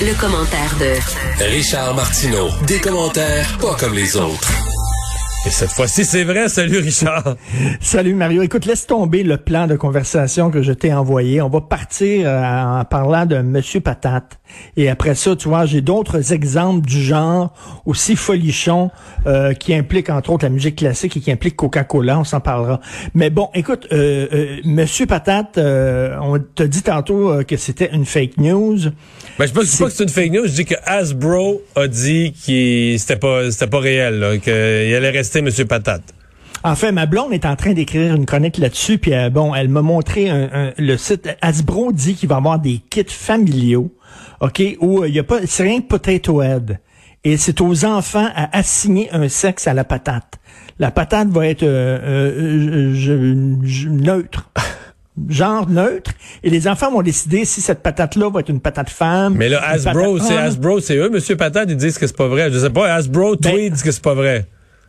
Le commentaire de Richard Martineau. Des commentaires pas comme les autres. Et cette fois-ci, c'est vrai. Salut, Richard. Salut Mario. Écoute, laisse tomber le plan de conversation que je t'ai envoyé. On va partir euh, en parlant de Monsieur Patate. Et après ça, tu vois, j'ai d'autres exemples du genre aussi folichons euh, qui impliquent entre autres la musique classique et qui impliquent Coca-Cola. On s'en parlera. Mais bon, écoute, euh, euh, Monsieur Patate, euh, on t'a dit tantôt euh, que c'était une fake news. Ben, je ne dis pas que c'est une fake news. Je dis que Hasbro a dit que c'était pas, c'était pas réel, qu'il allait rester Monsieur Patate. En fait, ma blonde est en train d'écrire une chronique là-dessus, puis euh, bon, elle m'a montré un, un- le site. Hasbro dit qu'il va y avoir des kits familiaux, ok, où euh, il y a pas, c'est rien que Potato Head, et c'est aux enfants à assigner un sexe à la patate. La patate va être euh, euh, je- je- neutre. Genre neutre, et les enfants vont décider si cette patate-là va être une patate femme. Mais là, Hasbro, c'est. Hasbro, c'est eux, Monsieur Patate, ils disent que c'est pas vrai. Je sais pas, Hasbro Ben, tweet que c'est pas vrai.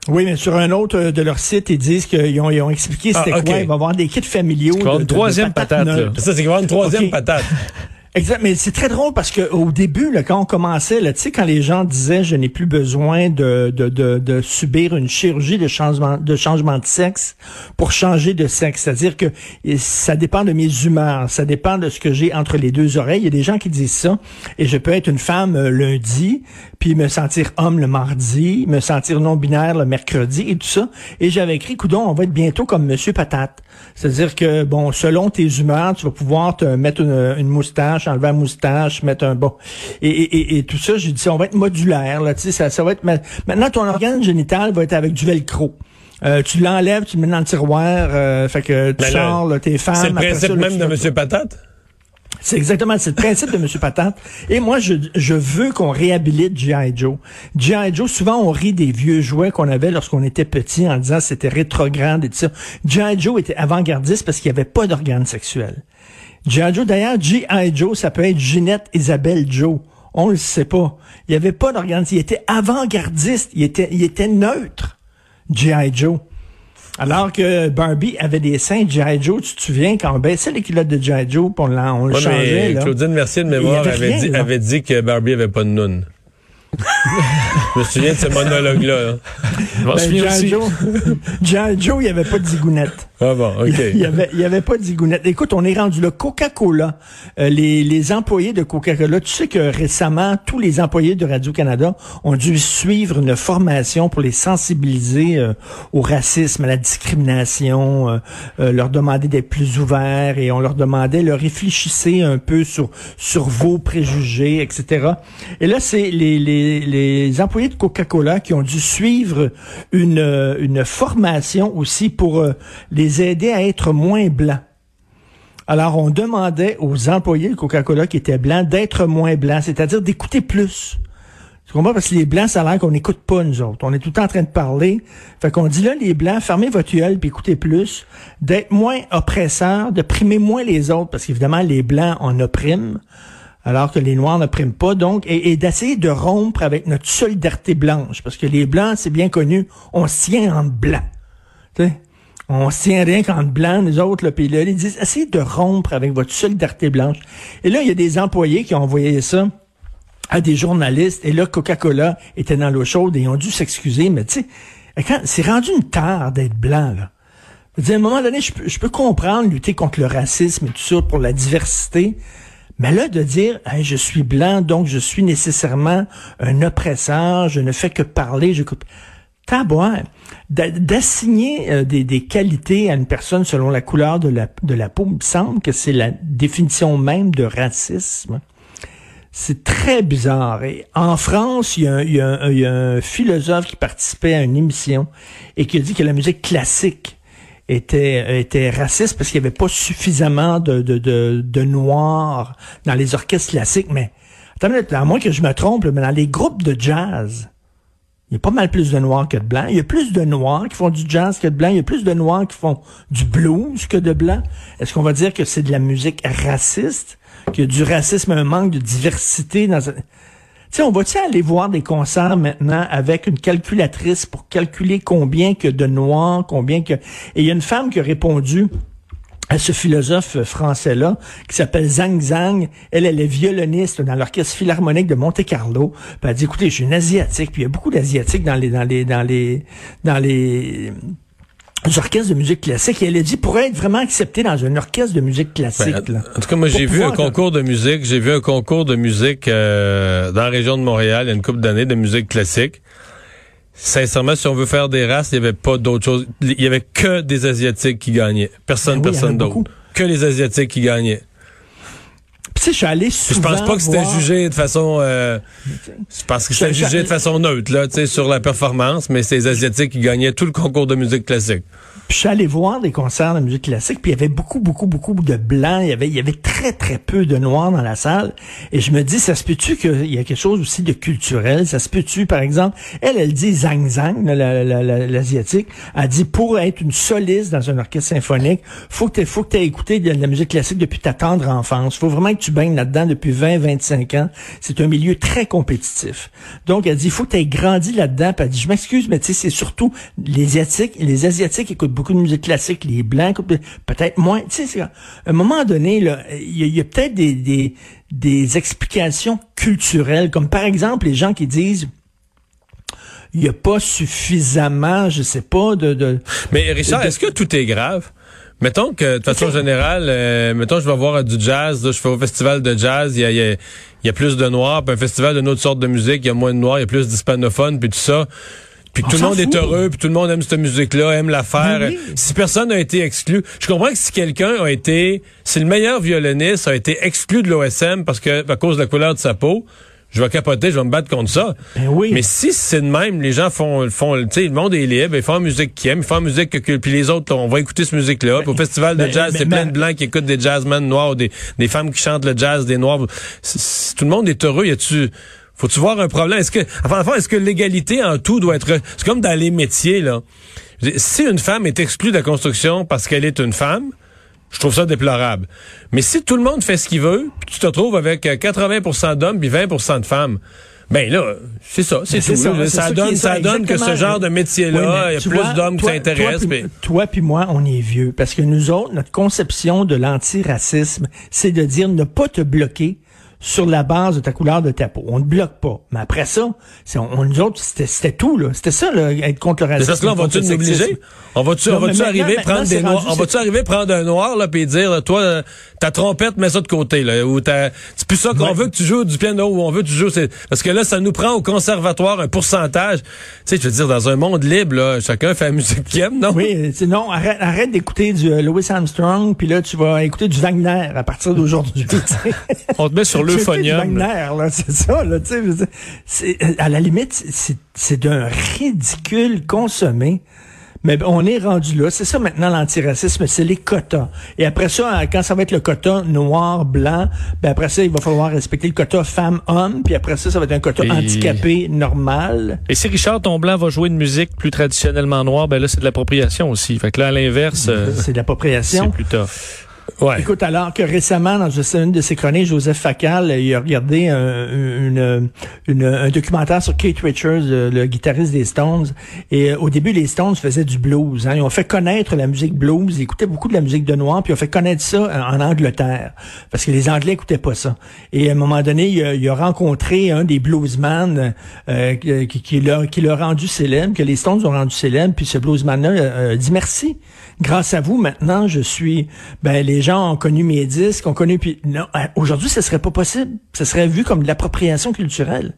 Oui, mais sur un autre euh, de leur site, ils disent qu'ils ont, ils ont expliqué c'était Ah, ok. quoi. Il va y avoir des kits familiaux. de- une de troisième patates patate, là. Ça, c'est qu'il va y avoir une troisième patate. Exact, mais c'est très drôle parce que au début, là, quand on commençait, tu sais, quand les gens disaient je n'ai plus besoin de, de, de, de subir une chirurgie de changement de changement de sexe pour changer de sexe, c'est-à-dire que ça dépend de mes humeurs, ça dépend de ce que j'ai entre les deux oreilles. Il y a des gens qui disent ça, et je peux être une femme euh, lundi, puis me sentir homme le mardi, me sentir non binaire le mercredi et tout ça. Et j'avais écrit, coudon, on va être bientôt comme Monsieur Patate, c'est-à-dire que bon, selon tes humeurs, tu vas pouvoir te mettre une moustache, enlever la moustache, mettre un bon et, et, et, tout ça. J'ai dit, on va être modulaire là, tu sais, ça, ça va être ma- maintenant ton organe génital va être avec du velcro. Euh, tu l'enlèves, tu le mets dans le tiroir, euh, fait que tu sors là, tes femmes. C'est le principe ça, là, même de Monsieur Patate? c'est exactement, c'est le principe de M. Patate. Et moi, je, je veux qu'on réhabilite G.I. Joe. G.I. Joe, souvent, on rit des vieux jouets qu'on avait lorsqu'on était petit en disant c'était rétrograde et tout ça. G.I. Joe était avant-gardiste parce qu'il n'y avait pas d'organes sexuels. G.I. Joe, d'ailleurs, G.I. Joe, ça peut être Ginette Isabelle Joe. On le sait pas. Il n'y avait pas d'organes. Il était avant-gardiste. Il était, il était neutre. G.I. Joe. Alors que Barbie avait des seins de G.I. Joe, tu te souviens, quand on baissait les culottes de G.I. Joe, on, on le changeait, mais là. Claudine Mercier de mémoire avait dit, avait dit que Barbie avait pas de noun. Je me souviens de ce monologue-là. hein. Ben. Joe. Joe, il n'y avait pas de zigounette. Ah bon, OK. Il y avait, il y avait pas de zigounette. Écoute, on est rendu là. Coca-Cola, euh, les, les employés de Coca-Cola, tu sais que récemment, tous les employés de Radio-Canada ont dû suivre une formation pour les sensibiliser euh, au racisme, à la discrimination, euh, euh, leur demander d'être plus ouverts et on leur demandait, leur réfléchissez un peu sur, sur vos préjugés, etc. Et là, c'est les, les, les employés de Coca-Cola qui ont dû suivre une, euh, formation aussi pour euh, les aider à être moins blancs. Alors, on demandait aux employés de Coca-Cola qui étaient blancs d'être moins blancs, c'est-à-dire d'écouter plus. Tu comprends? Parce que les blancs, ça a l'air qu'on n'écoute pas, nous autres. On est tout le temps en train de parler. Fait qu'on dit là, les blancs, fermez votre gueule puis écoutez plus. D'être moins oppresseurs, de primer moins les autres, parce qu'évidemment, les blancs, on opprime, alors que les noirs n'oppriment pas. Donc, et, et d'essayer de rompre avec notre solidarité blanche. Parce que les blancs, c'est bien connu, on se tient en blanc. Tu sais? On se tient rien qu'en blanc, nous autres, le puis là, ils disent, essayez de rompre avec votre solidarité blanche. Et là, il y a des employés qui ont envoyé ça à des journalistes, et là, Coca-Cola était dans l'eau chaude et ils ont dû s'excuser, mais tu sais, quand c'est rendu une tare d'être blanc, là. Je veux à un moment donné, je peux, je peux comprendre lutter contre le racisme et tout ça pour la diversité, mais là, de dire, je suis blanc, donc je suis nécessairement un oppresseur, je ne fais que parler, je coupe. D'a- d'assigner euh, des, qualités à une personne selon la couleur de la, peau, il me semble que c'est la définition même de racisme. C'est très bizarre. Et en France, il y a un philosophe qui participait à une émission et qui a dit que la musique classique était était raciste parce qu'il n'y avait pas suffisamment de, de, de, noirs dans les orchestres classiques. Mais attends, à moins que je me trompe, mais dans les groupes de jazz, il y a pas mal plus de noirs que de blancs. Il y a plus de noirs qui font du jazz que de blancs. Il y a plus de noirs qui font du blues que de blancs. Est-ce qu'on va dire que c'est de la musique raciste? Qu'il y a du racisme, un manque de diversité dans... On va-tu aller voir des concerts maintenant avec une calculatrice pour calculer combien que de noirs, combien que... Et il y a une femme qui a répondu à ce philosophe français-là, qui s'appelle Zhang Zhang. Elle, elle est violoniste dans l'orchestre philharmonique de Monte-Carlo. Elle dit, écoutez, je suis une asiatique, puis il y a beaucoup d'asiatiques dans les, dans les, dans les, dans les, orchestres de musique classique. Et elle a dit, pour être vraiment accepté dans un orchestre de musique classique. Ben, en tout cas, moi, j'ai vu un concours de musique. J'ai vu un concours de musique euh, dans la région de Montréal il y a une couple d'années de musique classique. Sincèrement, si on veut faire des races, il n'y avait pas d'autre chose. Il y avait que des Asiatiques qui gagnaient. Personne, ben personne d'autre. Que les Asiatiques qui gagnaient. Je suis allé souvent Je pense pas que c'était jugé de façon. Euh, je pense que c'était jugé de façon neutre là, tu sais, sur la performance, mais c'est les Asiatiques qui gagnaient tout le concours de musique classique. Puis je suis allé voir des concerts de musique classique, puis il y avait beaucoup, beaucoup, beaucoup de blancs. Il y avait, il y avait très, très peu de noirs dans la salle. Et je me dis, ça se peut-tu qu'il y a quelque chose aussi de culturel? Ça se peut-tu, par exemple, elle, elle dit Zhang Zhang, l'asiatique, elle dit, pour être une soliste dans un orchestre symphonique, faut que tu faut que aies écouté de la musique classique depuis ta tendre enfance. Faut vraiment que tu baignes là-dedans depuis 20, 25 ans. C'est un milieu très compétitif. Donc, elle dit, il faut que tu aies grandi là-dedans. Puis elle dit, je m'excuse, mais tu sais, c'est surtout les Asiatiques, les Asiatiques écoutent beaucoup de musique classique, les blancs, peut-être moins. Tu sais, à un moment donné, il y a, peut-être des, des, explications culturelles, comme par exemple les gens qui disent il n'y a pas suffisamment, je sais pas, de... Mais Richard, est-ce que tout est grave? Mettons que, de façon générale, euh, mettons je vais voir du jazz, je fais au festival de jazz, il y a, y, y a, plus de noirs, puis un festival d'une autre sorte de musique, il y a moins de noirs, il y a plus d'hispanophones, puis tout ça. Puis tout le monde est heureux, puis tout le monde aime cette musique-là, aime la faire. Ben si personne n'a été exclu, je comprends que si quelqu'un a été, si le meilleur violoniste a été exclu de l'OSM parce que à cause de la couleur de sa peau, je vais capoter, je vais me battre contre ça. Ben oui. Mais si c'est de même, les gens font, font, tu sais, le monde est libre, ils font la musique qu'ils aiment, ils font la musique que, puis les autres, on va écouter cette musique-là. au festival de jazz, c'est plein de blancs qui écoutent des jazzmen noirs, des, des femmes qui chantent le jazz, des noirs. tout le monde est heureux, y a-tu, faut-tu voir un problème? Est-ce que, enfin, est-ce que l'égalité en tout doit être, c'est comme dans les métiers, là. Si une femme est exclue de la construction parce qu'elle est une femme, je trouve ça déplorable. Mais si tout le monde fait ce qu'il veut, tu te retrouves avec 80% euh, d'hommes puis 20% de femmes, ben là, c'est ça, c'est tout. Ça, donne, ça, donne que ce genre de métier-là, il y a plus d'hommes qui s'intéressent. Toi puis moi, on est vieux. Parce que nous autres, notre conception de l'antiracisme, c'est de dire ne pas te bloquer sur la base de ta couleur de ta peau. On ne bloque pas. Mais après ça, on, nous autres, c'était tout, là. C'était ça, là, être contre le racisme. Que là, on va-tu nous obliger? On va-tu va arriver prendre des noirs? On va-tu arriver prendre un noir, là, puis dire, toi, ta trompette, mets ça de côté, là. Ou c'est plus ça qu'on veut que tu joues du piano, ou on veut que tu joues, parce que là, ça nous prend au conservatoire un pourcentage. Tu sais, je veux dire, dans un monde libre, là, chacun fait la musique qu'il aime, non? Oui, non, arrête, arrête d'écouter du euh, Louis Armstrong, puis là, tu vas écouter du Wagner à partir d'aujourd'hui. on te met sur le c'est ça, là, tu sais. À la limite, c'est d'un ridicule consommé. Mais on est rendu là. C'est ça maintenant l'antiracisme, c'est les quotas. Et après ça, quand ça va être le quota noir, blanc, ben après ça, il va falloir respecter le quota femme-homme. Puis après ça, ça va être un quota handicapé normal. Et si Richard, ton blanc va jouer une musique plus traditionnellement noire, ben là, c'est de l'appropriation aussi. Fait que là, à l'inverse... c'est de l'appropriation. C'est plus tough. Écoute, alors que récemment, dans une de ses chroniques, Joseph Facal, il a regardé un, documentaire sur Kate Richards, le guitariste des Stones. Et euh, au début, les Stones faisaient du blues. Hein. Ils ont fait connaître la musique blues. Ils écoutaient beaucoup de la musique de noir, puis ils ont fait connaître ça en Angleterre. Parce que les Anglais écoutaient pas ça. Et à un moment donné, il a, rencontré un des bluesman euh, qui, qui l'a qui l'a rendu célèbre, que les Stones ont rendu célèbre. Puis ce bluesman-là euh, dit merci. Grâce à vous, maintenant, je suis... Ben, les gens ont connu mes disques, ont connu... Puis non, hein, aujourd'hui, ce serait pas possible. Ce serait vu comme de l'appropriation culturelle.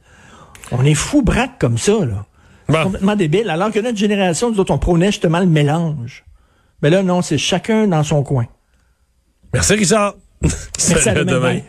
On est fou braque comme ça, là. Complètement débile. Alors que notre génération, nous autres, on prônait justement le mélange. Mais là, non, c'est chacun dans son coin. Merci, Richard. Merci à demain.